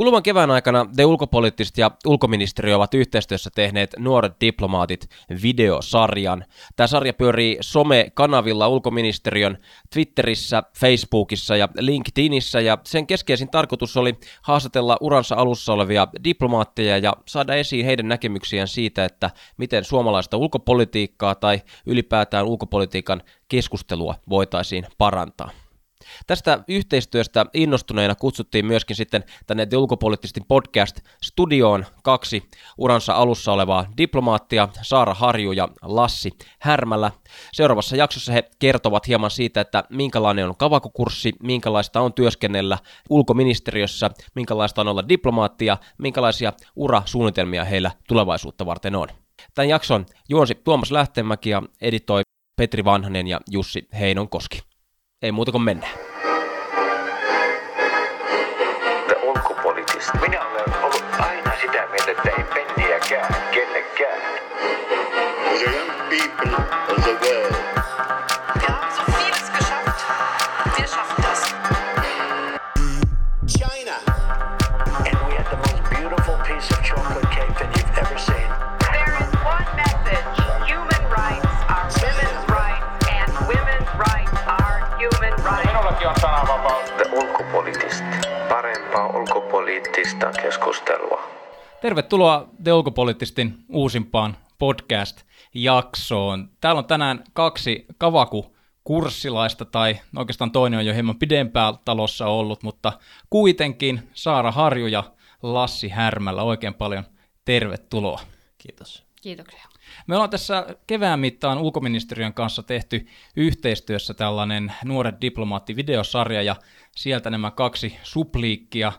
Kuluvan kevään aikana The Ulkopoliittiset ja ulkoministeriö ovat yhteistyössä tehneet Nuoret diplomaatit videosarjan. Tämä sarja pyörii some-kanavilla ulkoministeriön Twitterissä, Facebookissa ja LinkedInissä ja sen keskeisin tarkoitus oli haastatella uransa alussa olevia diplomaatteja ja saada esiin heidän näkemyksiään siitä, että miten suomalaista ulkopolitiikkaa tai ylipäätään ulkopolitiikan keskustelua voitaisiin parantaa. Tästä yhteistyöstä innostuneena kutsuttiin myöskin sitten tänne The podcast-studioon kaksi uransa alussa olevaa diplomaattia, Saara Harju ja Lassi Härmälä. Seuraavassa jaksossa he kertovat hieman siitä, että minkälainen on kavakukurssi, minkälaista on työskennellä ulkoministeriössä, minkälaista on olla diplomaattia, minkälaisia urasuunnitelmia heillä tulevaisuutta varten on. Tämän jakson juonsi Tuomas Lähteenmäki ja editoi Petri Vanhanen ja Jussi Heinonkoski. Ei muuta kuin mennään. Tervetuloa The Ulkopoliittistin uusimpaan podcast-jaksoon. Täällä on tänään kaksi kavaku kurssilaista, tai oikeastaan toinen on jo hieman pidempään talossa ollut, mutta kuitenkin Saara Harju ja Lassi Härmällä oikein paljon tervetuloa. Kiitos. Kiitoksia. Me ollaan tässä kevään mittaan ulkoministeriön kanssa tehty yhteistyössä tällainen Nuoret diplomaatti-videosarja, ja sieltä nämä kaksi supliikkia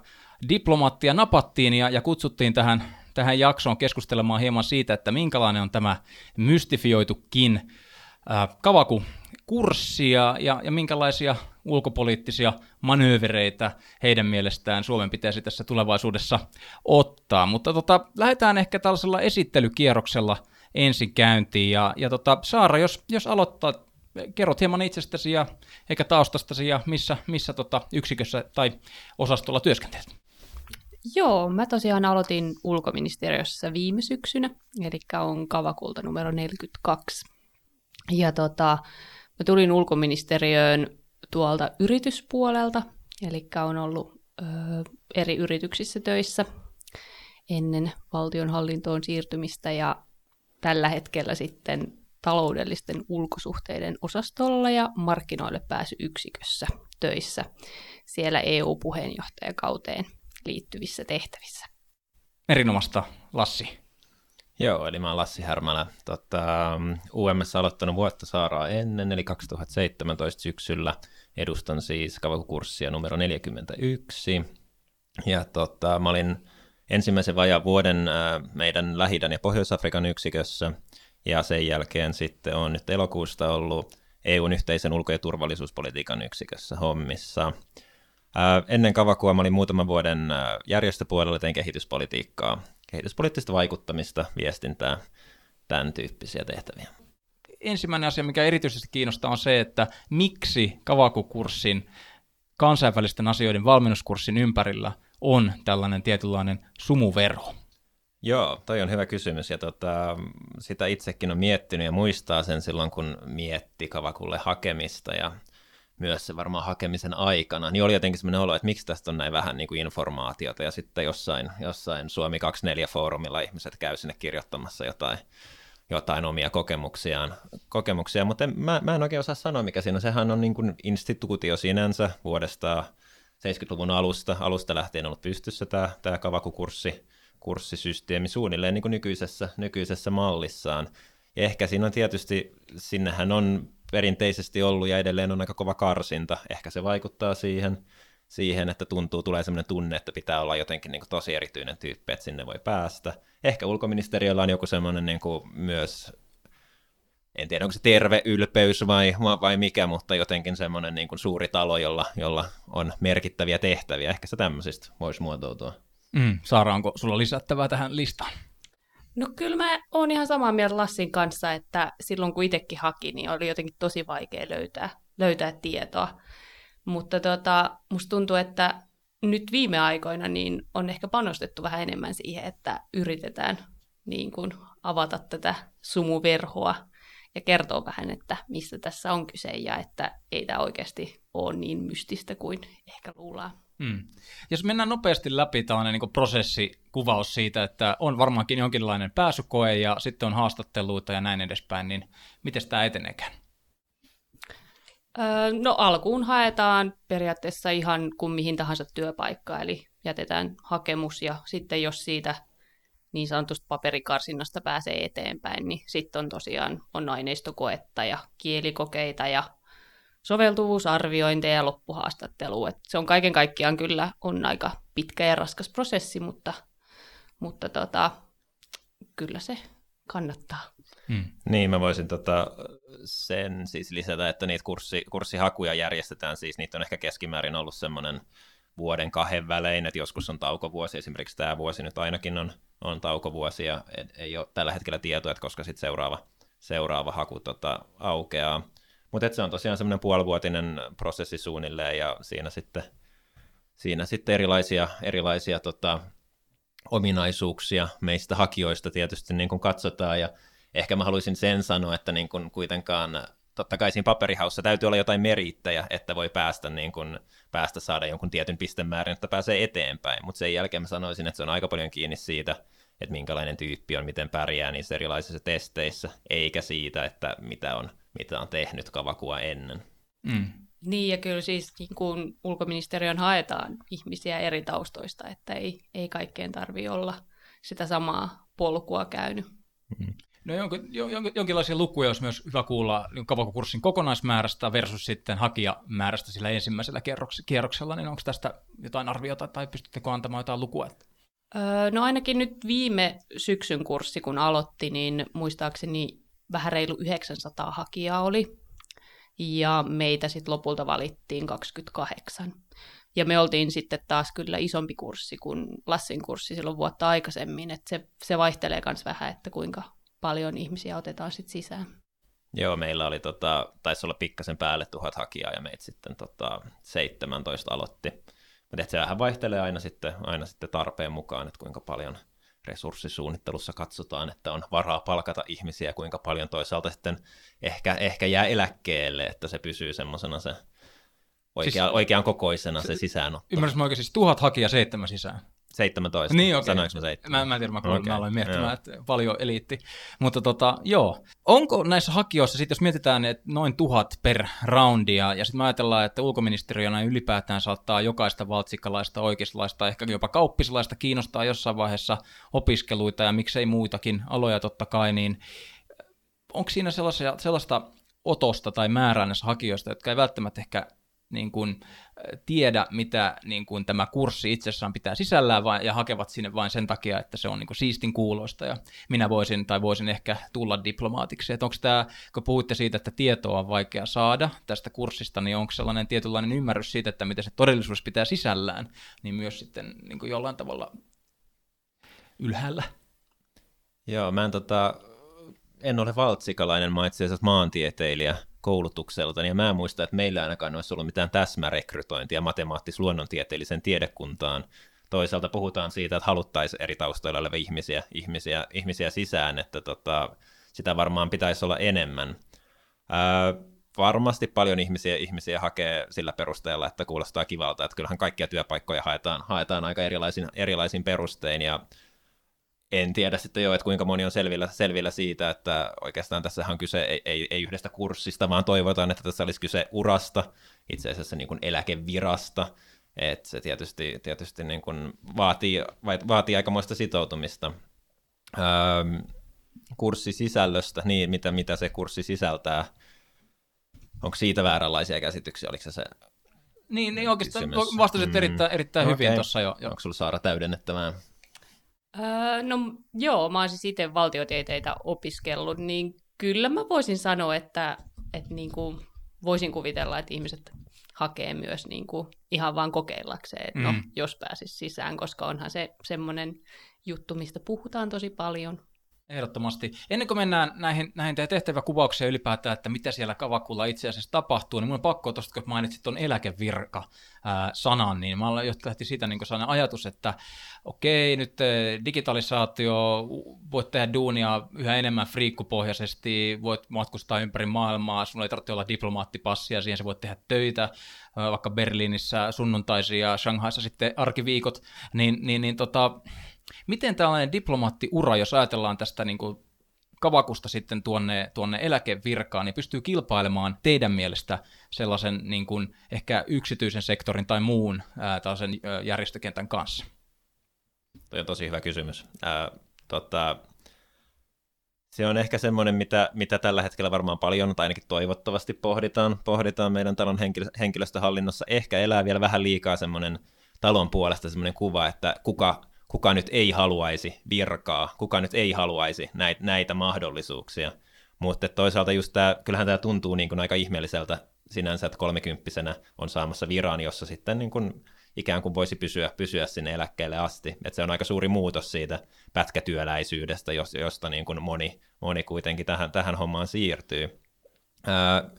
diplomaattia napattiin ja, ja kutsuttiin tähän, tähän jaksoon keskustelemaan hieman siitä, että minkälainen on tämä mystifioitukin ää, kavaku ja, ja, ja minkälaisia ulkopoliittisia manöövereitä heidän mielestään Suomen pitäisi tässä tulevaisuudessa ottaa. Mutta tota, lähdetään ehkä tällaisella esittelykierroksella ensin käyntiin. Ja, ja tota, Saara, jos, jos aloittaa, kerrot hieman itsestäsi ja eikä taustastasi ja missä, missä tota yksikössä tai osastolla työskentelet. Joo, mä tosiaan aloitin ulkoministeriössä viime syksynä, eli on kavakulta numero 42. Ja tota, mä tulin ulkoministeriöön tuolta yrityspuolelta, eli on ollut ö, eri yrityksissä töissä ennen valtionhallintoon siirtymistä ja tällä hetkellä sitten taloudellisten ulkosuhteiden osastolla ja markkinoille pääsy yksikössä töissä siellä EU-puheenjohtajakauteen liittyvissä tehtävissä. Erinomasta, Lassi. Joo, eli mä oon Lassi Härmälä. Tota, UMS aloittanut vuotta Saaraa ennen, eli 2017 syksyllä. Edustan siis kavakukurssia numero 41. Ja tota, mä olin ensimmäisen vajaan vuoden äh, meidän lähi ja Pohjois-Afrikan yksikössä, ja sen jälkeen sitten on nyt elokuusta ollut EUn yhteisen ulko- ja turvallisuuspolitiikan yksikössä hommissa. Ennen Kavakua mä olin muutaman vuoden järjestöpuolella, tein kehityspolitiikkaa, kehityspoliittista vaikuttamista, viestintää, tämän tyyppisiä tehtäviä. Ensimmäinen asia, mikä erityisesti kiinnostaa, on se, että miksi Kavaku-kurssin kansainvälisten asioiden valmennuskurssin ympärillä on tällainen tietynlainen sumuverho. Joo, toi on hyvä kysymys ja tota, sitä itsekin on miettinyt ja muistaa sen silloin, kun mietti Kavakulle hakemista ja myös se varmaan hakemisen aikana, niin oli jotenkin sellainen olo, että miksi tästä on näin vähän niin kuin informaatiota, ja sitten jossain, jossain Suomi 24-foorumilla ihmiset käy sinne kirjoittamassa jotain, jotain omia kokemuksiaan, kokemuksia, mutta en, mä, mä en oikein osaa sanoa, mikä siinä on. Sehän on niin kuin instituutio sinänsä vuodesta 70-luvun alusta, alusta lähtien ollut pystyssä tämä, tämä kavakukurssi, kurssisysteemi suunnilleen niin kuin nykyisessä, nykyisessä mallissaan. Ja ehkä siinä on tietysti, sinnehän on perinteisesti ollut ja edelleen on aika kova karsinta. Ehkä se vaikuttaa siihen, siihen että tuntuu, tulee sellainen tunne, että pitää olla jotenkin niin kuin tosi erityinen tyyppi, että sinne voi päästä. Ehkä ulkoministeriöllä on joku semmoinen niin kuin myös, en tiedä onko se terve ylpeys vai, vai mikä, mutta jotenkin semmoinen niin kuin suuri talo, jolla, jolla on merkittäviä tehtäviä. Ehkä se tämmöisistä voisi muotoutua. Mm, Saara, onko sulla lisättävää tähän listaan? No kyllä mä oon ihan samaa mieltä Lassin kanssa, että silloin kun itsekin haki, niin oli jotenkin tosi vaikea löytää, löytää tietoa. Mutta tota, musta tuntuu, että nyt viime aikoina niin on ehkä panostettu vähän enemmän siihen, että yritetään niin kuin avata tätä sumuverhoa ja kertoa vähän, että mistä tässä on kyse ja että ei tämä oikeasti ole niin mystistä kuin ehkä luullaan. Hmm. Jos mennään nopeasti läpi tällainen niin prosessikuvaus siitä, että on varmaankin jonkinlainen pääsykoe ja sitten on haastatteluita ja näin edespäin, niin miten tämä eteneekään? Öö, no alkuun haetaan periaatteessa ihan kuin mihin tahansa työpaikkaa, eli jätetään hakemus ja sitten jos siitä niin sanotusta paperikarsinnasta pääsee eteenpäin, niin sitten on tosiaan on aineistokoetta ja kielikokeita ja soveltuvuusarviointeja ja loppuhaastattelua. Et se on kaiken kaikkiaan kyllä on aika pitkä ja raskas prosessi, mutta, mutta tota, kyllä se kannattaa. Hmm. Niin, mä voisin tota, sen siis lisätä, että niitä kurssi, kurssihakuja järjestetään, siis niitä on ehkä keskimäärin ollut semmoinen vuoden kahden välein, että joskus on taukovuosi, esimerkiksi tämä vuosi nyt ainakin on, on taukovuosi, ja ei ole tällä hetkellä tietoa, että koska sitten seuraava, seuraava haku tota, aukeaa. Mutta se on tosiaan semmoinen puolivuotinen prosessi suunnilleen, ja siinä sitten, siinä sitten erilaisia, erilaisia tota, ominaisuuksia meistä hakijoista tietysti niin kuin katsotaan, ja ehkä mä haluaisin sen sanoa, että niin kuin kuitenkaan totta kai siinä paperihaussa täytyy olla jotain merittäjä, että voi päästä, niin kuin, päästä saada jonkun tietyn pistemäärän, että pääsee eteenpäin, mutta sen jälkeen mä sanoisin, että se on aika paljon kiinni siitä, että minkälainen tyyppi on, miten pärjää niissä erilaisissa testeissä, eikä siitä, että mitä on, mitä on tehnyt kavakua ennen. Mm. Niin, ja kyllä siis niin kuin ulkoministeriön haetaan ihmisiä eri taustoista, että ei, ei kaikkeen tarvi olla sitä samaa polkua käynyt. Mm. No jonkin, jonkin, jonkinlaisia lukuja olisi myös hyvä kuulla niin kavakokurssin kokonaismäärästä versus sitten hakijamäärästä sillä ensimmäisellä kierroksella, niin onko tästä jotain arviota tai pystyttekö antamaan jotain lukua? Öö, no ainakin nyt viime syksyn kurssi, kun aloitti, niin muistaakseni vähän reilu 900 hakijaa oli, ja meitä sitten lopulta valittiin 28. Ja me oltiin sitten taas kyllä isompi kurssi kuin Lassin kurssi silloin vuotta aikaisemmin, että se, se vaihtelee myös vähän, että kuinka paljon ihmisiä otetaan sitten sisään. Joo, meillä oli, tota, taisi olla pikkasen päälle tuhat hakijaa ja meitä sitten tota, 17 aloitti. Mutta se vähän vaihtelee aina sitten, aina sitten tarpeen mukaan, että kuinka paljon resurssisuunnittelussa katsotaan, että on varaa palkata ihmisiä, kuinka paljon toisaalta sitten ehkä, ehkä jää eläkkeelle, että se pysyy semmoisena se oikea, siis, oikean kokoisena se, se sisäänotto. Ymmärrätkö oikein, siis tuhat hakijaa seitsemän sisään? 17. Niin, okay. Sanoinko mä 7? Mä, mä en tiedä, mä, okay. mä aloin miettimään, joo. että paljon eliitti. Mutta tota, joo. Onko näissä hakijoissa, sit jos mietitään, että noin tuhat per roundia, ja sitten me ajatellaan, että ulkoministeriönä ylipäätään saattaa jokaista valtsikkalaista, oikeislaista, ehkä jopa kauppislaista kiinnostaa jossain vaiheessa opiskeluita, ja miksei muitakin aloja totta kai, niin onko siinä sellaisia, sellaista otosta tai määrää näissä hakijoista, jotka ei välttämättä ehkä niin kuin, tiedä, mitä niin kuin, tämä kurssi itsessään pitää sisällään vai, ja hakevat sinne vain sen takia, että se on niin kuin, siistin kuuloista ja minä voisin tai voisin ehkä tulla diplomaatiksi. Että onko tämä, kun puhuitte siitä, että tietoa on vaikea saada tästä kurssista, niin onko sellainen tietynlainen ymmärrys siitä, että mitä se todellisuus pitää sisällään, niin myös sitten niin kuin jollain tavalla ylhäällä? Joo, mä en, tota, en ole valtsikalainen, mä itse asiassa maantieteilijä – koulutukselta, ja mä en muista, että meillä ainakaan olisi ollut mitään täsmärekrytointia matemaattis-luonnontieteellisen tiedekuntaan. Toisaalta puhutaan siitä, että haluttaisiin eri taustoilla olevia ihmisiä, ihmisiä, ihmisiä sisään, että tota, sitä varmaan pitäisi olla enemmän. Ää, varmasti paljon ihmisiä, ihmisiä hakee sillä perusteella, että kuulostaa kivalta, että kyllähän kaikkia työpaikkoja haetaan, haetaan aika erilaisin, erilaisin perustein, ja en tiedä sitten jo, että kuinka moni on selvillä, selvillä siitä, että oikeastaan tässä on kyse ei, ei, ei yhdestä kurssista, vaan toivotaan, että tässä olisi kyse urasta, itse asiassa niin kuin eläkevirasta, että se tietysti, tietysti niin kuin vaatii, vaatii aikamoista sitoutumista. Öö, kurssisisällöstä, niin mitä, mitä se kurssi sisältää, onko siitä vääränlaisia käsityksiä, oliko se se niin, niin oikeastaan kysymys? vastasit mm. erittäin, erittäin okay. hyvin tuossa jo, jo. Onko sulla Saara täydennettävää? Öö, no joo, mä oon siis itse valtiotieteitä opiskellut, niin kyllä mä voisin sanoa, että, että niin kuin voisin kuvitella, että ihmiset hakee myös niin kuin ihan vaan kokeillakseen, että no, mm. no, jos pääsis sisään, koska onhan se semmoinen juttu, mistä puhutaan tosi paljon. Ehdottomasti. Ennen kuin mennään näihin, näihin tehtäväkuvaukseen ylipäätään, että mitä siellä Kavakulla itse asiassa tapahtuu, niin mun on pakko tuosta, kun mainitsit tuon eläkevirka-sanan, niin mä olen lähti siitä niin sellainen ajatus, että okei, nyt digitalisaatio, voit tehdä duunia yhä enemmän friikkupohjaisesti, voit matkustaa ympäri maailmaa, sulla ei tarvitse olla diplomaattipassia, siihen sä voit tehdä töitä, vaikka Berliinissä sunnuntaisia ja Shanghaissa sitten arkiviikot, niin, niin, niin tota, Miten tällainen diplomaattiura, jos ajatellaan tästä niin kuin kavakusta sitten tuonne, tuonne eläkevirkaan, niin pystyy kilpailemaan teidän mielestä sellaisen niin kuin ehkä yksityisen sektorin tai muun ää, tällaisen järjestökentän kanssa? Toi on tosi hyvä kysymys. Ää, tota, se on ehkä semmoinen, mitä, mitä tällä hetkellä varmaan paljon, tai ainakin toivottavasti pohditaan, pohditaan meidän talon henkilö, henkilöstöhallinnossa. Ehkä elää vielä vähän liikaa semmoinen talon puolesta semmoinen kuva, että kuka kuka nyt ei haluaisi virkaa, kuka nyt ei haluaisi näitä, näitä mahdollisuuksia. Mutta toisaalta just tämä, kyllähän tämä tuntuu niin kuin aika ihmeelliseltä sinänsä, että kolmekymppisenä on saamassa viran, jossa sitten niin kuin ikään kuin voisi pysyä, pysyä sinne eläkkeelle asti. Et se on aika suuri muutos siitä pätkätyöläisyydestä, josta niin kuin moni, moni kuitenkin tähän, tähän hommaan siirtyy. Ää,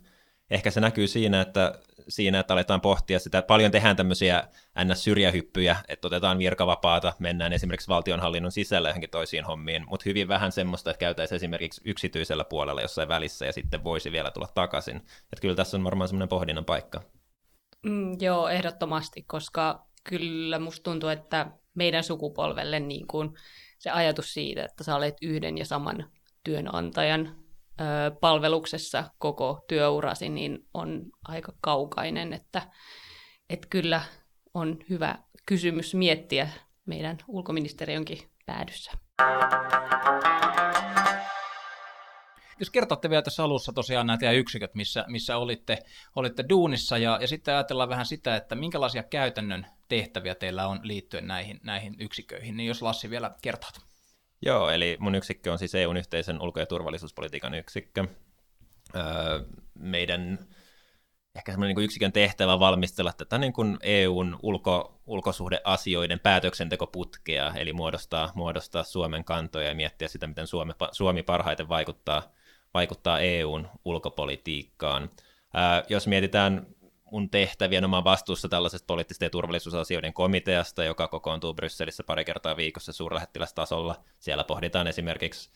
ehkä se näkyy siinä, että siinä, että aletaan pohtia sitä. Paljon tehdään tämmöisiä ns-syrjähyppyjä, että otetaan virkavapaata, mennään esimerkiksi valtionhallinnon sisällä johonkin toisiin hommiin, mutta hyvin vähän semmoista, että käytäisiin esimerkiksi yksityisellä puolella jossain välissä ja sitten voisi vielä tulla takaisin. Että kyllä tässä on varmaan semmoinen pohdinnan paikka. Mm, joo, ehdottomasti, koska kyllä musta tuntuu, että meidän sukupolvelle niin kuin se ajatus siitä, että sä olet yhden ja saman työnantajan palveluksessa koko työurasi, niin on aika kaukainen, että, että kyllä on hyvä kysymys miettiä meidän ulkoministeriönkin päädyssä. Jos kertotte vielä tässä alussa tosiaan nämä yksiköt, missä, missä olitte, olitte duunissa, ja, ja sitten ajatellaan vähän sitä, että minkälaisia käytännön tehtäviä teillä on liittyen näihin, näihin yksiköihin, niin jos Lassi vielä kertoo. Joo, eli mun yksikkö on siis EUn yhteisen ulko- ja turvallisuuspolitiikan yksikkö. Öö, meidän ehkä semmoinen niin yksikön tehtävä valmistella tätä niin kuin EUn ulko, ulkosuhdeasioiden päätöksentekoputkea, eli muodostaa, muodostaa Suomen kantoja ja miettiä sitä, miten Suomi, Suomi parhaiten vaikuttaa, vaikuttaa EUn ulkopolitiikkaan. Ää, jos mietitään mun tehtäviä, no mä oon vastuussa tällaisesta poliittisten ja turvallisuusasioiden komiteasta, joka kokoontuu Brysselissä pari kertaa viikossa suurlähettilästasolla. Siellä pohditaan esimerkiksi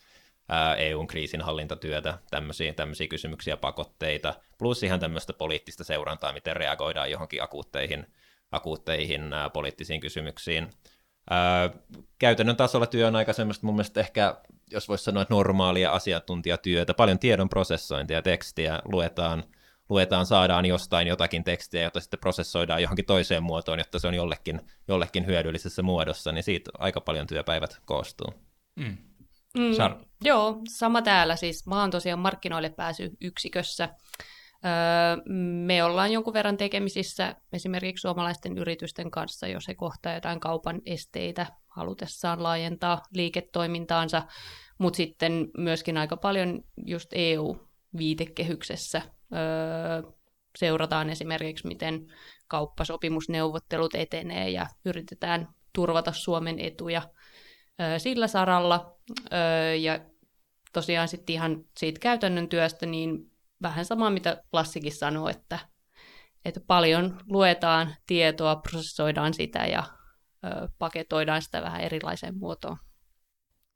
EUn kriisinhallintatyötä, tämmöisiä, tämmöisiä kysymyksiä, pakotteita, plus ihan tämmöistä poliittista seurantaa, miten reagoidaan johonkin akuutteihin, akuutteihin ää, poliittisiin kysymyksiin. Ää, käytännön tasolla työ on aika semmoista mun mielestä ehkä, jos voisi sanoa, normaalia asiantuntijatyötä, paljon tiedon prosessointia, tekstiä luetaan – luetaan, saadaan jostain jotakin tekstiä, jota sitten prosessoidaan johonkin toiseen muotoon, jotta se on jollekin, jollekin hyödyllisessä muodossa, niin siitä aika paljon työpäivät koostuu. Mm. Mm, joo, sama täällä siis. Mä oon tosiaan markkinoille pääsy yksikössä. Öö, me ollaan jonkun verran tekemisissä esimerkiksi suomalaisten yritysten kanssa, jos he kohtaa jotain kaupan esteitä halutessaan laajentaa liiketoimintaansa, mutta sitten myöskin aika paljon just EU-viitekehyksessä seurataan esimerkiksi, miten kauppasopimusneuvottelut etenee ja yritetään turvata Suomen etuja sillä saralla. Ja tosiaan sitten ihan siitä käytännön työstä, niin vähän samaa, mitä Lassikin sanoi, että, että paljon luetaan tietoa, prosessoidaan sitä ja paketoidaan sitä vähän erilaiseen muotoon.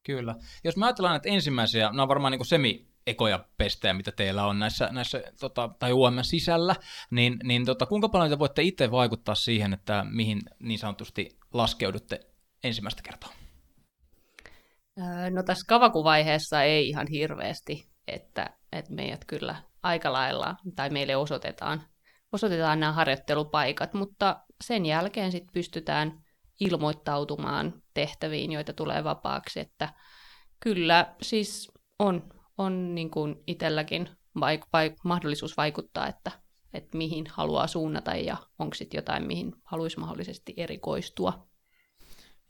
Kyllä. Jos mä ajatellaan, että ensimmäisiä, nämä on varmaan niin semi ekoja pestejä, mitä teillä on näissä, näissä tota, tai UM sisällä, niin, niin tota, kuinka paljon te voitte itse vaikuttaa siihen, että mihin niin sanotusti laskeudutte ensimmäistä kertaa? No tässä kavakuvaiheessa ei ihan hirveästi, että, että meidät kyllä aika lailla, tai meille osoitetaan, osoitetaan nämä harjoittelupaikat, mutta sen jälkeen sitten pystytään ilmoittautumaan tehtäviin, joita tulee vapaaksi, että kyllä siis on on niin kuin itselläkin vaik- vaik- mahdollisuus vaikuttaa, että, että mihin haluaa suunnata ja onko sitten jotain, mihin haluaisi mahdollisesti erikoistua.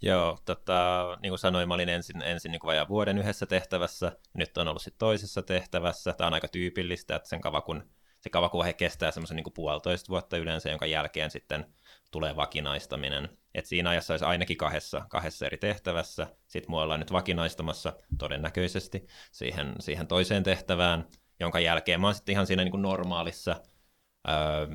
Joo, tota, niin kuin sanoin, mä olin ensin, ensin niin vajaa vuoden yhdessä tehtävässä, nyt on ollut sitten toisessa tehtävässä. Tämä on aika tyypillistä, että sen kavakun, se kavakuvaihe kestää semmoisen niin puolitoista vuotta yleensä, jonka jälkeen sitten tulee vakinaistaminen. Et siinä ajassa olisi ainakin kahdessa, kahdessa eri tehtävässä. Sitten mua ollaan nyt vakinaistamassa todennäköisesti siihen, siihen toiseen tehtävään, jonka jälkeen mä oon sitten ihan siinä niin kuin normaalissa, öö,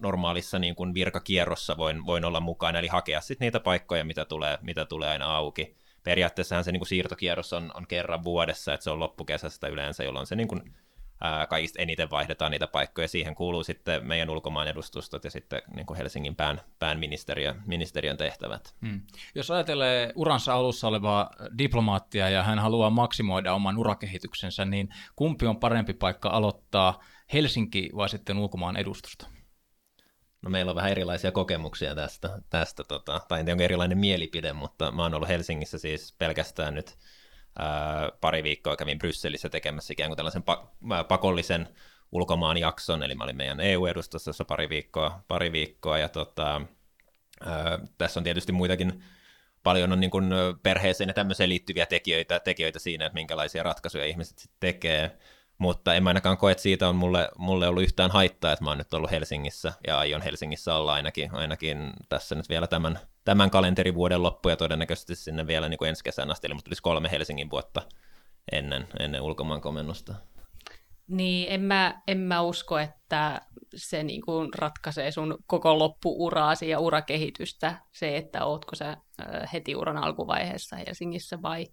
normaalissa niin kuin virkakierrossa voin, voin olla mukana, eli hakea sitten niitä paikkoja, mitä tulee, mitä tulee aina auki. Periaatteessahan se niin kuin siirtokierros on, on kerran vuodessa, että se on loppukesästä yleensä, jolloin se niin kuin ää, kaikista eniten vaihdetaan niitä paikkoja. Siihen kuuluu sitten meidän ulkomaan edustustot ja sitten niin kuin Helsingin pään, pään ministeriö, ministeriön tehtävät. Hmm. Jos ajattelee uransa alussa olevaa diplomaattia ja hän haluaa maksimoida oman urakehityksensä, niin kumpi on parempi paikka aloittaa, Helsinki vai sitten ulkomaan edustusta? No meillä on vähän erilaisia kokemuksia tästä, tästä tota, tai en tiedä onko erilainen mielipide, mutta mä oon ollut Helsingissä siis pelkästään nyt pari viikkoa kävin Brysselissä tekemässä ikään kuin tällaisen pa- pakollisen ulkomaan jakson, eli mä olin meidän EU-edustustossa pari viikkoa, pari viikkoa ja tota, tässä on tietysti muitakin paljon on niin kuin perheeseen ja tämmöiseen liittyviä tekijöitä, tekijöitä siinä, että minkälaisia ratkaisuja ihmiset sitten tekee, mutta en mä ainakaan koe, että siitä on mulle, mulle ollut yhtään haittaa, että mä oon nyt ollut Helsingissä ja aion Helsingissä olla ainakin, ainakin tässä nyt vielä tämän, tämän kalenterivuoden loppu ja todennäköisesti sinne vielä niin kuin ensi kesän asti, eli tulisi kolme Helsingin vuotta ennen, ennen ulkomaan komennusta. Niin, en mä, en mä usko, että se niin kuin ratkaisee sun koko loppuuraasi ja urakehitystä, se, että ootko sä heti uran alkuvaiheessa Helsingissä vai,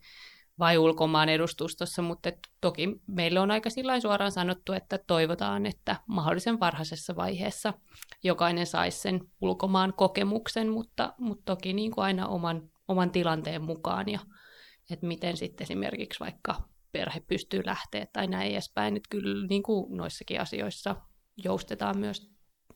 vai ulkomaan edustustossa, mutta toki meille on aika sillä suoraan sanottu, että toivotaan, että mahdollisen varhaisessa vaiheessa jokainen saisi sen ulkomaan kokemuksen, mutta, mutta toki niin kuin aina oman, oman tilanteen mukaan ja että miten sitten esimerkiksi vaikka perhe pystyy lähteä tai näin edespäin, että kyllä niin kuin noissakin asioissa joustetaan myös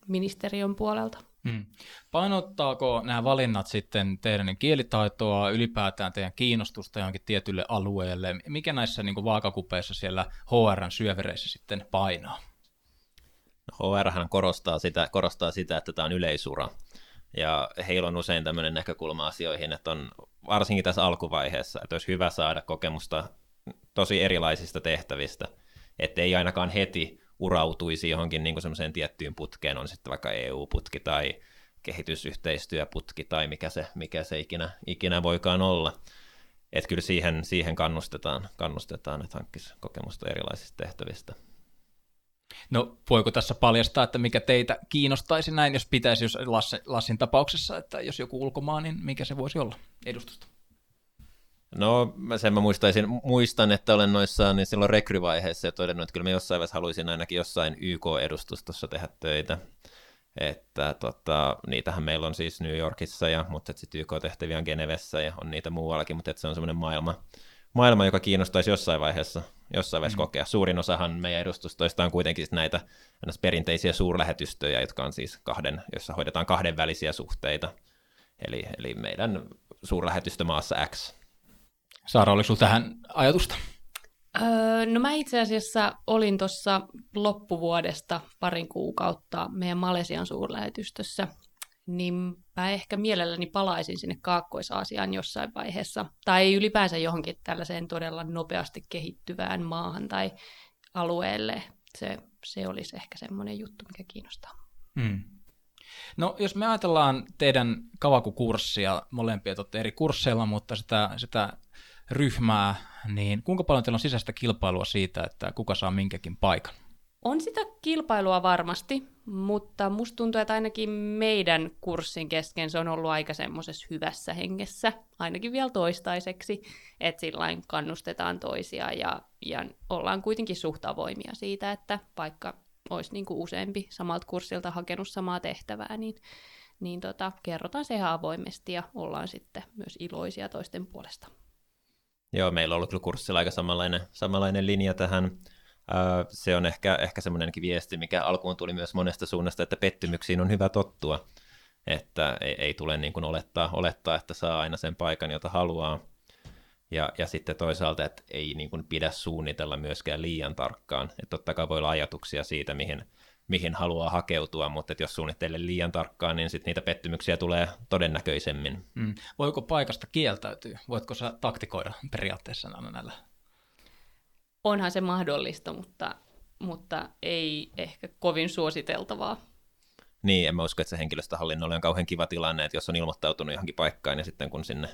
ministeriön puolelta. Hmm. Painottaako nämä valinnat sitten teidän kielitaitoa, ylipäätään teidän kiinnostusta johonkin tietylle alueelle? Mikä näissä niin vaakakupeissa siellä HRn syövereissä sitten painaa? No, HR korostaa sitä, korostaa sitä, että tämä on yleisura. Ja heillä on usein tämmöinen näkökulma asioihin, että on varsinkin tässä alkuvaiheessa, että olisi hyvä saada kokemusta tosi erilaisista tehtävistä, että ei ainakaan heti urautuisi johonkin niin semmoiseen tiettyyn putkeen, on sitten vaikka EU-putki tai kehitysyhteistyöputki tai mikä se, mikä se ikinä, ikinä voikaan olla. Että kyllä siihen, siihen kannustetaan, kannustetaan, että hankkisi kokemusta erilaisista tehtävistä. No voiko tässä paljastaa, että mikä teitä kiinnostaisi näin, jos pitäisi, jos Lassin tapauksessa, että jos joku ulkomaan, niin mikä se voisi olla edustusta? No sen mä muistaisin, muistan, että olen noissa niin silloin rekryvaiheessa ja todennut, että kyllä mä jossain vaiheessa haluaisin ainakin jossain YK-edustustossa tehdä töitä. Että tota, niitähän meillä on siis New Yorkissa, ja, mutta sitten YK-tehtäviä on Genevessä ja on niitä muuallakin, mutta se on semmoinen maailma, maailma, joka kiinnostaisi jossain vaiheessa, jossain vaiheessa mm. kokea. Suurin osahan meidän edustustoista on kuitenkin näitä perinteisiä suurlähetystöjä, jotka on siis kahden, jossa hoidetaan kahdenvälisiä suhteita. Eli, eli meidän suurlähetystömaassa X Saara, oliko sinulla tähän ajatusta? Öö, no mä itse asiassa olin tuossa loppuvuodesta parin kuukautta meidän Malesian suurlähetystössä, niin mä ehkä mielelläni palaisin sinne Kaakkois-Aasiaan jossain vaiheessa, tai ylipäänsä johonkin tällaiseen todella nopeasti kehittyvään maahan tai alueelle. Se, se olisi ehkä semmoinen juttu, mikä kiinnostaa. Hmm. No jos me ajatellaan teidän kavakukurssia, molempia olette eri kursseilla, mutta sitä, sitä ryhmää, niin kuinka paljon teillä on sisäistä kilpailua siitä, että kuka saa minkäkin paikan? On sitä kilpailua varmasti, mutta musta tuntuu, että ainakin meidän kurssin kesken se on ollut aika semmoisessa hyvässä hengessä, ainakin vielä toistaiseksi, että sillä kannustetaan toisia ja, ja ollaan kuitenkin suht avoimia siitä, että vaikka olisi niin kuin useampi samalta kurssilta hakenut samaa tehtävää, niin, niin tota, kerrotaan se ihan avoimesti ja ollaan sitten myös iloisia toisten puolesta. Joo, meillä on ollut kyllä kurssilla aika samanlainen, samanlainen linja tähän. Se on ehkä, ehkä semmoinenkin viesti, mikä alkuun tuli myös monesta suunnasta, että pettymyksiin on hyvä tottua, että ei, ei tule niin kuin olettaa, olettaa, että saa aina sen paikan, jota haluaa. Ja, ja sitten toisaalta, että ei niin kuin pidä suunnitella myöskään liian tarkkaan. Että totta kai voi olla ajatuksia siitä, mihin, mihin haluaa hakeutua, mutta että jos suunnittelee liian tarkkaan, niin sitten niitä pettymyksiä tulee todennäköisemmin. Mm. Voiko paikasta kieltäytyä? Voitko sä taktikoida periaatteessa näillä? Onhan se mahdollista, mutta, mutta ei ehkä kovin suositeltavaa. Niin, en mä usko, että se henkilöstöhallinnolle on kauhean kiva tilanne, että jos on ilmoittautunut johonkin paikkaan ja sitten kun sinne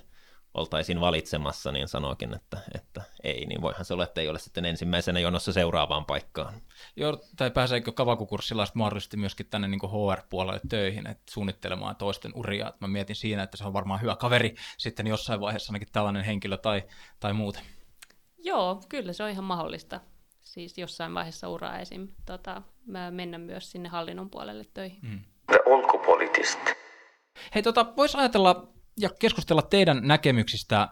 oltaisiin valitsemassa, niin sanookin, että, että ei, niin voihan se olla, että ei ole sitten ensimmäisenä jonossa seuraavaan paikkaan. Joo, tai pääseekö kavakukurssilla mahdollisesti myöskin tänne niin HR-puolelle töihin, että suunnittelemaan toisten uria. Mä mietin siinä, että se on varmaan hyvä kaveri sitten jossain vaiheessa ainakin tällainen henkilö tai, tai muuten. Joo, kyllä se on ihan mahdollista. Siis jossain vaiheessa uraa esim. Tota, mä mennä myös sinne hallinnon puolelle töihin. Mm. The. Hei, tota, vois ajatella ja keskustella teidän näkemyksistä äh,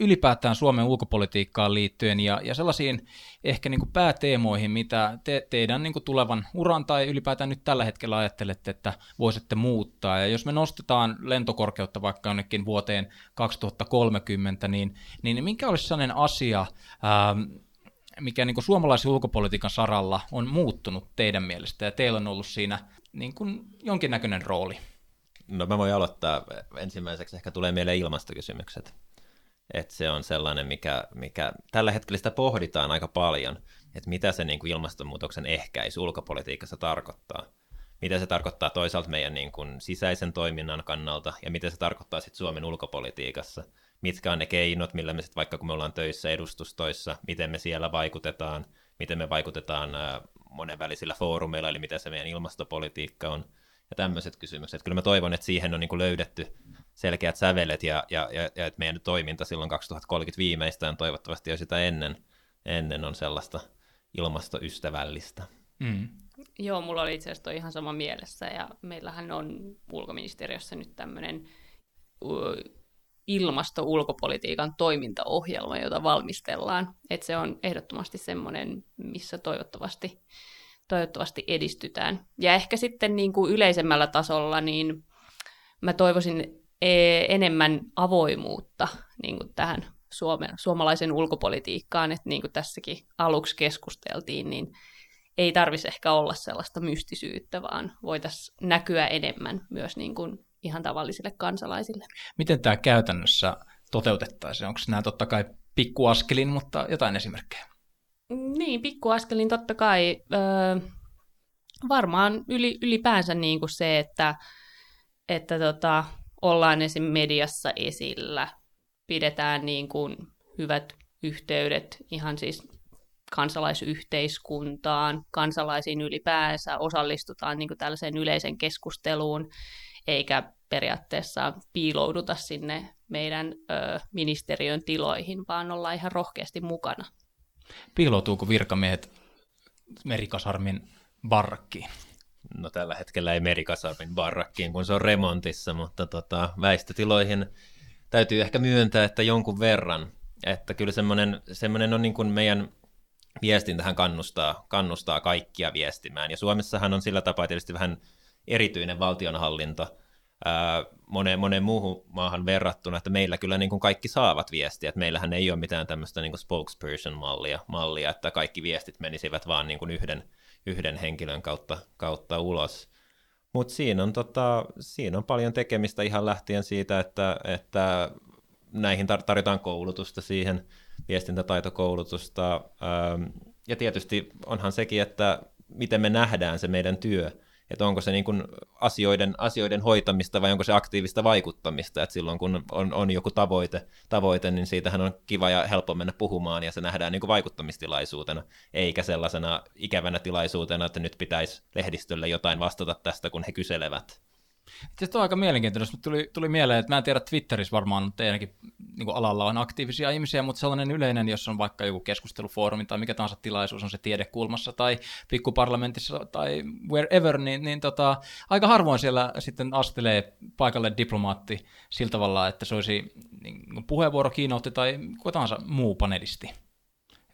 ylipäätään Suomen ulkopolitiikkaan liittyen ja, ja sellaisiin ehkä niin kuin pääteemoihin, mitä te, teidän niin kuin tulevan uran tai ylipäätään nyt tällä hetkellä ajattelette, että voisitte muuttaa. Ja jos me nostetaan lentokorkeutta vaikka jonnekin vuoteen 2030, niin, niin minkä olisi sellainen asia, ähm, mikä niin kuin suomalaisen ulkopolitiikan saralla on muuttunut teidän mielestä ja teillä on ollut siinä niin kuin jonkinnäköinen rooli? No mä voin aloittaa. Ensimmäiseksi ehkä tulee mieleen ilmastokysymykset. Että se on sellainen, mikä, mikä tällä hetkellä sitä pohditaan aika paljon, että mitä se niin kuin ilmastonmuutoksen ehkäisy ulkopolitiikassa tarkoittaa. Mitä se tarkoittaa toisaalta meidän niin kuin sisäisen toiminnan kannalta ja mitä se tarkoittaa sitten Suomen ulkopolitiikassa. Mitkä on ne keinot, millä me sitten vaikka kun me ollaan töissä edustustoissa, miten me siellä vaikutetaan, miten me vaikutetaan monenvälisillä foorumeilla, eli mitä se meidän ilmastopolitiikka on – ja tämmöiset kysymykset. Kyllä mä toivon, että siihen on niin kuin löydetty selkeät sävelet ja, ja, ja, ja että meidän toiminta silloin 2030 viimeistään toivottavasti jo sitä ennen, ennen on sellaista ilmastoystävällistä. Mm. Joo, mulla oli itse asiassa toi ihan sama mielessä ja meillähän on ulkoministeriössä nyt tämmöinen ilmasto-ulkopolitiikan toimintaohjelma, jota valmistellaan. Et se on ehdottomasti semmoinen, missä toivottavasti toivottavasti edistytään. Ja ehkä sitten niin kuin yleisemmällä tasolla, niin mä toivoisin e, enemmän avoimuutta niin kuin tähän Suomen, suomalaisen ulkopolitiikkaan, että niin kuin tässäkin aluksi keskusteltiin, niin ei tarvitsisi ehkä olla sellaista mystisyyttä, vaan voitaisiin näkyä enemmän myös niin kuin ihan tavallisille kansalaisille. Miten tämä käytännössä toteutettaisiin? Onko nämä totta kai pikkuaskelin, mutta jotain esimerkkejä? Niin, pikkuaskelin totta kai. Öö, varmaan yli, ylipäänsä niin kuin se, että, että tota, ollaan esim. mediassa esillä, pidetään niin kuin hyvät yhteydet ihan siis kansalaisyhteiskuntaan, kansalaisiin ylipäänsä, osallistutaan niin kuin tällaiseen yleisen keskusteluun, eikä periaatteessa piilouduta sinne meidän ö, ministeriön tiloihin, vaan ollaan ihan rohkeasti mukana. Piiloutuuko virkamiehet Merikasarmin barrakkiin? No tällä hetkellä ei Merikasarmin barrakkiin, kun se on remontissa, mutta tota, väistötiloihin täytyy ehkä myöntää, että jonkun verran. Että kyllä semmoinen, semmoinen on niin kuin meidän viestintähän kannustaa, kannustaa kaikkia viestimään. Ja Suomessahan on sillä tapaa tietysti vähän erityinen valtionhallinto, moneen, moneen muuhun maahan verrattuna, että meillä kyllä niin kuin kaikki saavat viestiä, että meillähän ei ole mitään tämmöistä niin kuin spokesperson-mallia, mallia, että kaikki viestit menisivät vaan niin kuin yhden, yhden henkilön kautta, kautta ulos. Mutta siinä, on tota, siinä on paljon tekemistä ihan lähtien siitä, että, että näihin tar- tarjotaan koulutusta siihen, viestintätaitokoulutusta, ja tietysti onhan sekin, että miten me nähdään se meidän työ, että onko se niin kuin asioiden, asioiden hoitamista vai onko se aktiivista vaikuttamista, että silloin kun on, on joku tavoite, tavoite, niin siitähän on kiva ja helppo mennä puhumaan ja se nähdään niin kuin vaikuttamistilaisuutena, eikä sellaisena ikävänä tilaisuutena, että nyt pitäisi lehdistölle jotain vastata tästä, kun he kyselevät. Tietysti on aika mielenkiintoista. Tuli, tuli mieleen, että mä en tiedä, Twitterissä varmaan teidänkin niin alalla on aktiivisia ihmisiä, mutta sellainen yleinen, jos on vaikka joku keskustelufoorumi tai mikä tahansa tilaisuus, on se tiedekulmassa tai pikkuparlamentissa tai wherever, niin, niin tota, aika harvoin siellä sitten astelee paikalle diplomaatti sillä tavalla, että se olisi niin puheenvuoro, kiinnoitti tai kuka tahansa muu panelisti.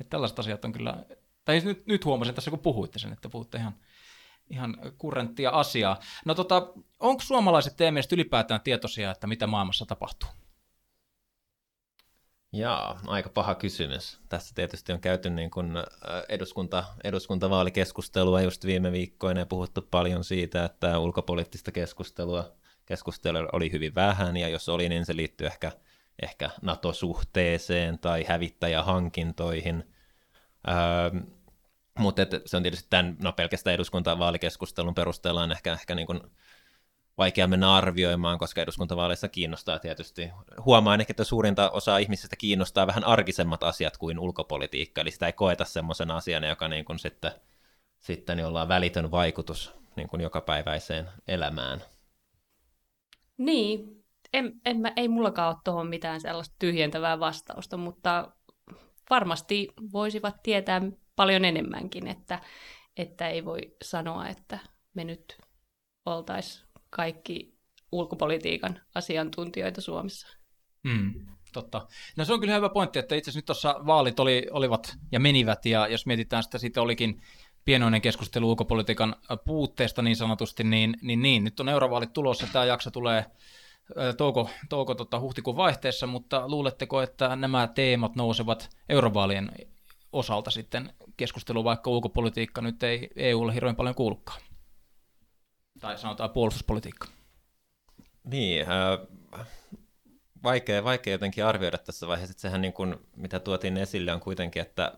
Että tällaiset asiat on kyllä, tai nyt, nyt huomasin tässä kun puhuitte sen, että puhutte ihan ihan kurrenttia asiaa. No tota, onko suomalaiset teidän ylipäätään tietoisia, että mitä maailmassa tapahtuu? Jaa, aika paha kysymys. Tässä tietysti on käyty niin kuin eduskunta, eduskuntavaalikeskustelua just viime viikkoina ja puhuttu paljon siitä, että ulkopoliittista keskustelua, keskustelua oli hyvin vähän ja jos oli, niin se liittyy ehkä, ehkä NATO-suhteeseen tai hävittäjähankintoihin. Öö, Mutta se on tietysti tämän, no pelkästään eduskuntavaalikeskustelun perusteella on ehkä, ehkä niin kuin vaikea mennä arvioimaan, koska eduskuntavaaleissa kiinnostaa tietysti. Huomaan ehkä, että suurinta osaa ihmisistä kiinnostaa vähän arkisemmat asiat kuin ulkopolitiikka, eli sitä ei koeta semmoisena asiana, joka niin kuin sitten, sitten niin ollaan välitön vaikutus niin kuin jokapäiväiseen elämään. Niin, en, en mä, ei mullakaan ole tuohon mitään sellaista tyhjentävää vastausta, mutta varmasti voisivat tietää paljon enemmänkin, että, että ei voi sanoa, että me nyt oltaisiin kaikki ulkopolitiikan asiantuntijoita Suomessa. Hmm, totta. No se on kyllä hyvä pointti, että itse asiassa nyt tuossa vaalit oli, olivat ja menivät, ja jos mietitään sitä, siitä olikin pienoinen keskustelu ulkopolitiikan puutteesta niin sanotusti, niin, niin, niin nyt on eurovaalit tulossa, tämä jakso tulee touko, touko tota, huhtikuun vaihteessa, mutta luuletteko, että nämä teemat nousevat eurovaalien osalta sitten keskustelu, vaikka ulkopolitiikka nyt ei EUlle hirveän paljon kuulukaan? Tai sanotaan puolustuspolitiikka. Niin, äh, vaikea, vaikea jotenkin arvioida tässä vaiheessa, että sehän niin kuin, mitä tuotiin esille on kuitenkin, että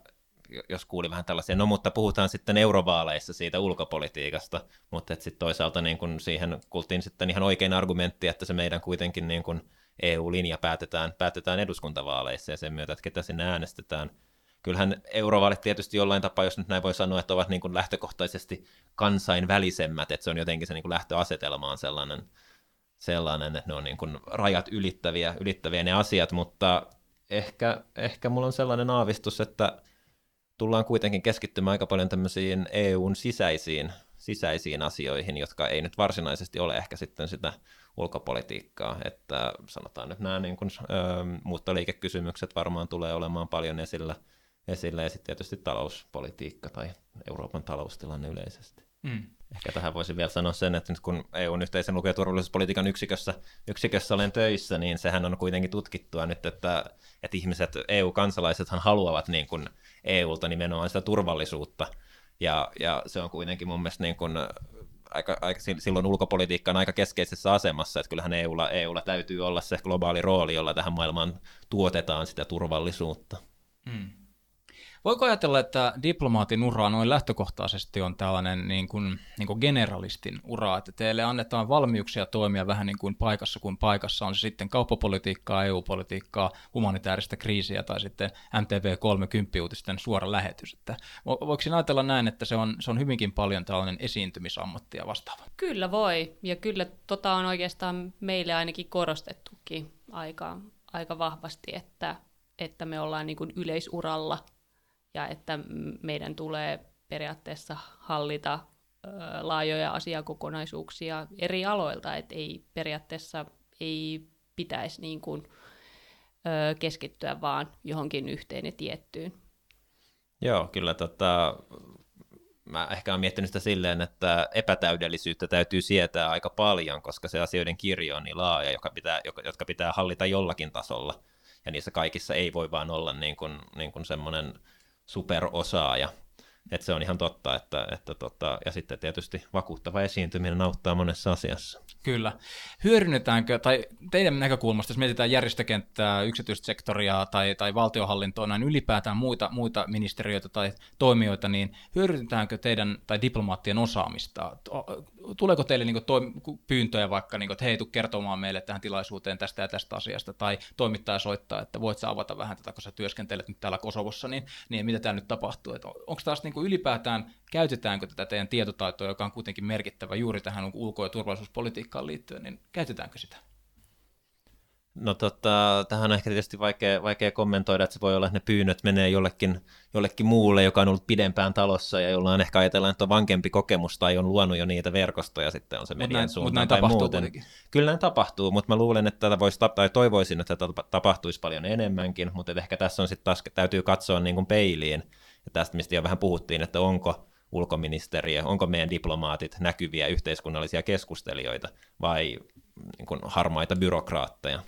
jos kuuli vähän tällaisia, no mutta puhutaan sitten eurovaaleissa siitä ulkopolitiikasta, mutta sitten toisaalta niin kun siihen kuultiin sitten ihan oikein argumentti, että se meidän kuitenkin niin kun EU-linja päätetään, päätetään eduskuntavaaleissa ja sen myötä, että ketä sinne äänestetään. Kyllähän eurovaalit tietysti jollain tapaa, jos nyt näin voi sanoa, että ovat niin kuin lähtökohtaisesti kansainvälisemmät, että se on jotenkin se niin kuin lähtöasetelma on sellainen, sellainen, että ne on niin kuin rajat ylittäviä, ylittäviä ne asiat, mutta ehkä, ehkä mulla on sellainen aavistus, että tullaan kuitenkin keskittymään aika paljon tämmöisiin EUn sisäisiin, sisäisiin asioihin, jotka ei nyt varsinaisesti ole ehkä sitten sitä ulkopolitiikkaa, että sanotaan nyt nämä niin kuin, ö, muuttoliikekysymykset varmaan tulee olemaan paljon esillä, esillä ja sitten tietysti talouspolitiikka tai Euroopan taloustilanne yleisesti. Mm. Ehkä tähän voisin vielä sanoa sen, että nyt kun EUn yhteisen ulko- ja turvallisuuspolitiikan yksikössä, yksikössä olen töissä, niin sehän on kuitenkin tutkittua nyt, että, että ihmiset, EU-kansalaisethan haluavat niin kuin EUlta nimenomaan sitä turvallisuutta, ja, ja se on kuitenkin mun mielestä niin kuin aika, aika, silloin ulkopolitiikka on aika keskeisessä asemassa, että kyllähän EUlla, EUlla täytyy olla se globaali rooli, jolla tähän maailmaan tuotetaan sitä turvallisuutta. Hmm. Voiko ajatella, että diplomaatin ura noin lähtökohtaisesti on tällainen niin kuin, niin kuin generalistin ura, että teille annetaan valmiuksia toimia vähän niin kuin paikassa kuin paikassa, on se sitten kauppapolitiikkaa, EU-politiikkaa, humanitaarista kriisiä tai sitten MTV 30 uutisten suora lähetys. Että voiko ajatella näin, että se on, se on hyvinkin paljon tällainen esiintymisammatti ja vastaava? Kyllä voi, ja kyllä tota on oikeastaan meille ainakin korostettukin aika, aika vahvasti, että, että me ollaan niin kuin yleisuralla – ja että meidän tulee periaatteessa hallita laajoja asiakokonaisuuksia eri aloilta, että ei periaatteessa ei pitäisi niin kuin, keskittyä vaan johonkin yhteen ja tiettyyn. Joo, kyllä tota, mä ehkä olen miettinyt sitä silleen, että epätäydellisyyttä täytyy sietää aika paljon, koska se asioiden kirjo on niin laaja, joka pitää, jotka pitää hallita jollakin tasolla. Ja niissä kaikissa ei voi vaan olla niin kuin, niin kuin semmoinen superosaaja. Että se on ihan totta, että, että tota, ja sitten tietysti vakuuttava esiintyminen auttaa monessa asiassa. Kyllä. Hyödynnetäänkö, tai teidän näkökulmasta, jos mietitään järjestökenttää, yksityistä sektoria tai, tai valtiohallintoa, näin ylipäätään muita, muita ministeriöitä tai toimijoita, niin hyödynnetäänkö teidän tai diplomaattien osaamista? Tuleeko teille niin kuin, pyyntöjä vaikka, niin kuin, että hei, tuu kertomaan meille tähän tilaisuuteen tästä ja tästä asiasta, tai toimittaja soittaa, että voit sä avata vähän tätä, kun sä työskentelet nyt täällä Kosovossa, niin, niin mitä täällä nyt tapahtuu? Että onko taas niin ylipäätään, käytetäänkö tätä teidän tietotaitoa, joka on kuitenkin merkittävä juuri tähän ulko- ja turvallisuuspolitiikkaan liittyen, niin käytetäänkö sitä? No tota, tähän on ehkä tietysti vaikea, vaikea kommentoida, että se voi olla, että ne pyynnöt menee jollekin, jollekin muulle, joka on ollut pidempään talossa ja jolla on ehkä ajatellaan, että on vankempi kokemus tai on luonut jo niitä verkostoja, sitten on se median mut suuntaan näin tai tapahtuu muuten. kuitenkin. Kyllä näin tapahtuu, mutta mä luulen, että tätä voisi, tai toivoisin, että tätä tapahtuisi paljon enemmänkin, mutta ehkä tässä on sitten taas, täytyy katsoa niin kuin peiliin, ja tästä mistä jo vähän puhuttiin, että onko ulkoministeriö, onko meidän diplomaatit näkyviä yhteiskunnallisia keskustelijoita vai niin kuin harmaita byrokraatteja.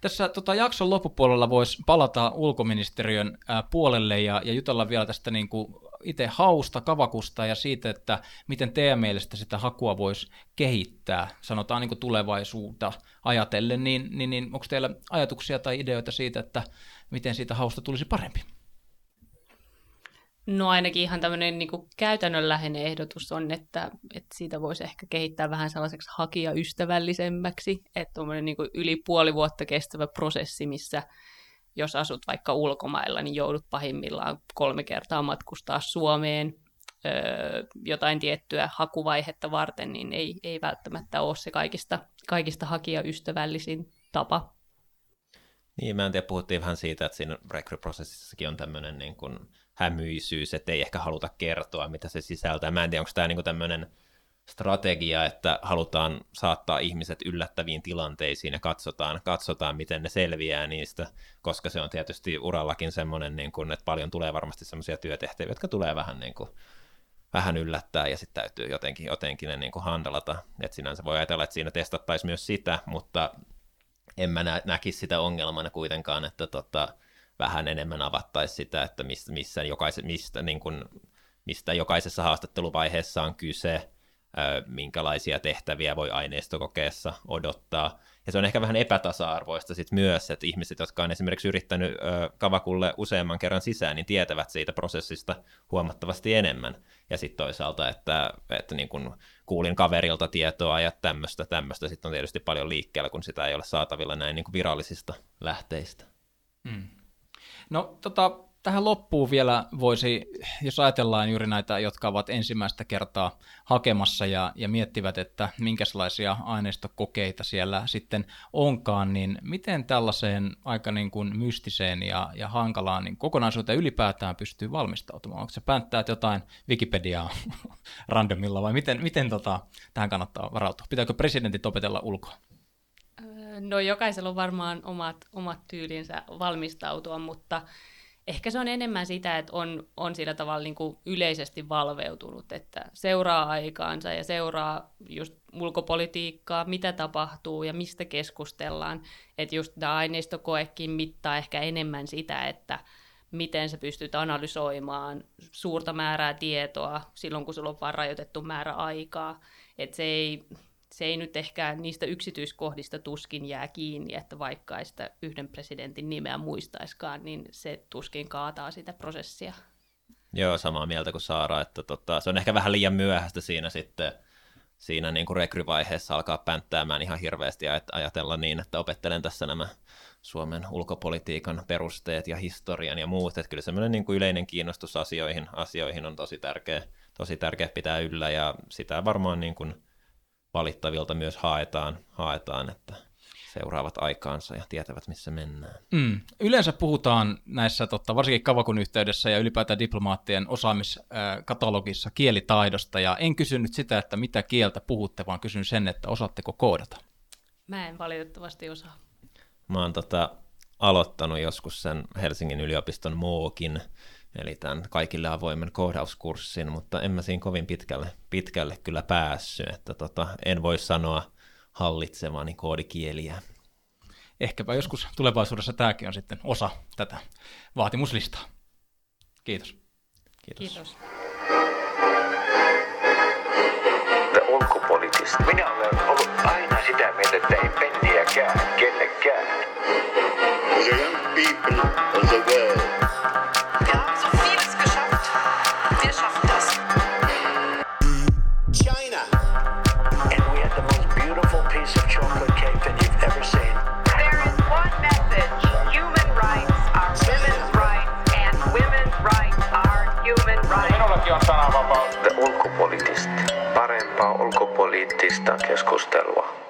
Tässä tota, jakson loppupuolella voisi palata ulkoministeriön ää, puolelle ja, ja jutella vielä tästä niin kuin itse hausta, kavakusta ja siitä, että miten teidän mielestä sitä hakua voisi kehittää, sanotaan niin kuin tulevaisuutta ajatellen, niin, niin, niin onko teillä ajatuksia tai ideoita siitä, että miten siitä hausta tulisi parempi? No ainakin ihan tämmöinen niin käytännönläheinen ehdotus on, että, että siitä voisi ehkä kehittää vähän sellaiseksi hakijaystävällisemmäksi, että on niin yli puoli vuotta kestävä prosessi, missä jos asut vaikka ulkomailla, niin joudut pahimmillaan kolme kertaa matkustaa Suomeen öö, jotain tiettyä hakuvaihetta varten, niin ei, ei välttämättä ole se kaikista, kaikista hakijaystävällisin tapa. Niin, mä en tiedä, puhuttiin vähän siitä, että siinä rekryprosessissakin on tämmöinen niin kuin hämyisyys, että ei ehkä haluta kertoa, mitä se sisältää. Mä en tiedä, onko tämä niin tämmöinen strategia, että halutaan saattaa ihmiset yllättäviin tilanteisiin ja katsotaan, katsotaan miten ne selviää niistä, koska se on tietysti urallakin semmoinen, niin kuin, että paljon tulee varmasti semmoisia työtehtäviä, jotka tulee vähän niin kuin, vähän yllättää ja sitten täytyy jotenkin, jotenkin ne niin handalata. Et sinänsä voi ajatella, että siinä testattaisiin myös sitä, mutta en mä nä- näkisi sitä ongelmana kuitenkaan, että tota, vähän enemmän avattaisi sitä, että missä, missä jokaise, mistä, niin kuin, mistä jokaisessa haastatteluvaiheessa on kyse, minkälaisia tehtäviä voi aineistokokeessa odottaa. Ja se on ehkä vähän epätasa-arvoista sit myös, että ihmiset, jotka on esimerkiksi yrittänyt Kavakulle useamman kerran sisään, niin tietävät siitä prosessista huomattavasti enemmän. Ja sitten toisaalta, että, että niin kun kuulin kaverilta tietoa ja tämmöistä, tämmöistä sitten on tietysti paljon liikkeellä, kun sitä ei ole saatavilla näin niin virallisista lähteistä. Mm. No tota, tähän loppuun vielä voisi, jos ajatellaan juuri näitä, jotka ovat ensimmäistä kertaa hakemassa ja, ja miettivät, että minkälaisia aineistokokeita siellä sitten onkaan, niin miten tällaiseen aika niin kuin mystiseen ja, ja hankalaan niin kokonaisuuteen ylipäätään pystyy valmistautumaan? Onko se päättää jotain Wikipediaa randomilla vai miten, miten tota, tähän kannattaa varautua? Pitääkö presidentit opetella ulkoa? No jokaisella on varmaan omat, omat tyylinsä valmistautua, mutta ehkä se on enemmän sitä, että on, on sillä tavalla niin kuin yleisesti valveutunut, että seuraa aikaansa ja seuraa just ulkopolitiikkaa, mitä tapahtuu ja mistä keskustellaan. Että just tämä aineistokoekin mittaa ehkä enemmän sitä, että miten sä pystyt analysoimaan suurta määrää tietoa silloin, kun sulla on vain rajoitettu määrä aikaa. Että se ei, se ei nyt ehkä niistä yksityiskohdista tuskin jää kiinni, että vaikka ei sitä yhden presidentin nimeä muistaiskaan, niin se tuskin kaataa sitä prosessia. Joo, samaa mieltä kuin Saara, että tota, se on ehkä vähän liian myöhäistä siinä sitten siinä niin kuin rekryvaiheessa alkaa pänttäämään ihan hirveästi ja ajatella niin, että opettelen tässä nämä Suomen ulkopolitiikan perusteet ja historian ja muut, että kyllä semmoinen niin kuin yleinen kiinnostus asioihin, asioihin on tosi tärkeä, tosi tärkeä pitää yllä ja sitä varmaan niin kuin valittavilta myös haetaan, haetaan, että seuraavat aikaansa ja tietävät, missä mennään. Mm. Yleensä puhutaan näissä, totta, varsinkin Kavakun yhteydessä ja ylipäätään diplomaattien osaamiskatalogissa kielitaidosta, ja en kysynyt sitä, että mitä kieltä puhutte, vaan kysyn sen, että osaatteko koodata. Mä en valitettavasti osaa. Mä oon tota, aloittanut joskus sen Helsingin yliopiston MOOKin, eli tämän kaikille avoimen koodauskurssin, mutta en mä siinä kovin pitkälle, pitkälle kyllä päässyt, että tota, en voi sanoa hallitsevani koodikieliä. Ehkäpä joskus tulevaisuudessa tämäkin on sitten osa tätä vaatimuslistaa. Kiitos. Kiitos. Kiitos. The ulkopoliittista. Minä olen ollut aina sitä mieltä, että ei penniäkään kellekään. The young people of the world. Parempaa ulkopoliittista keskustelua.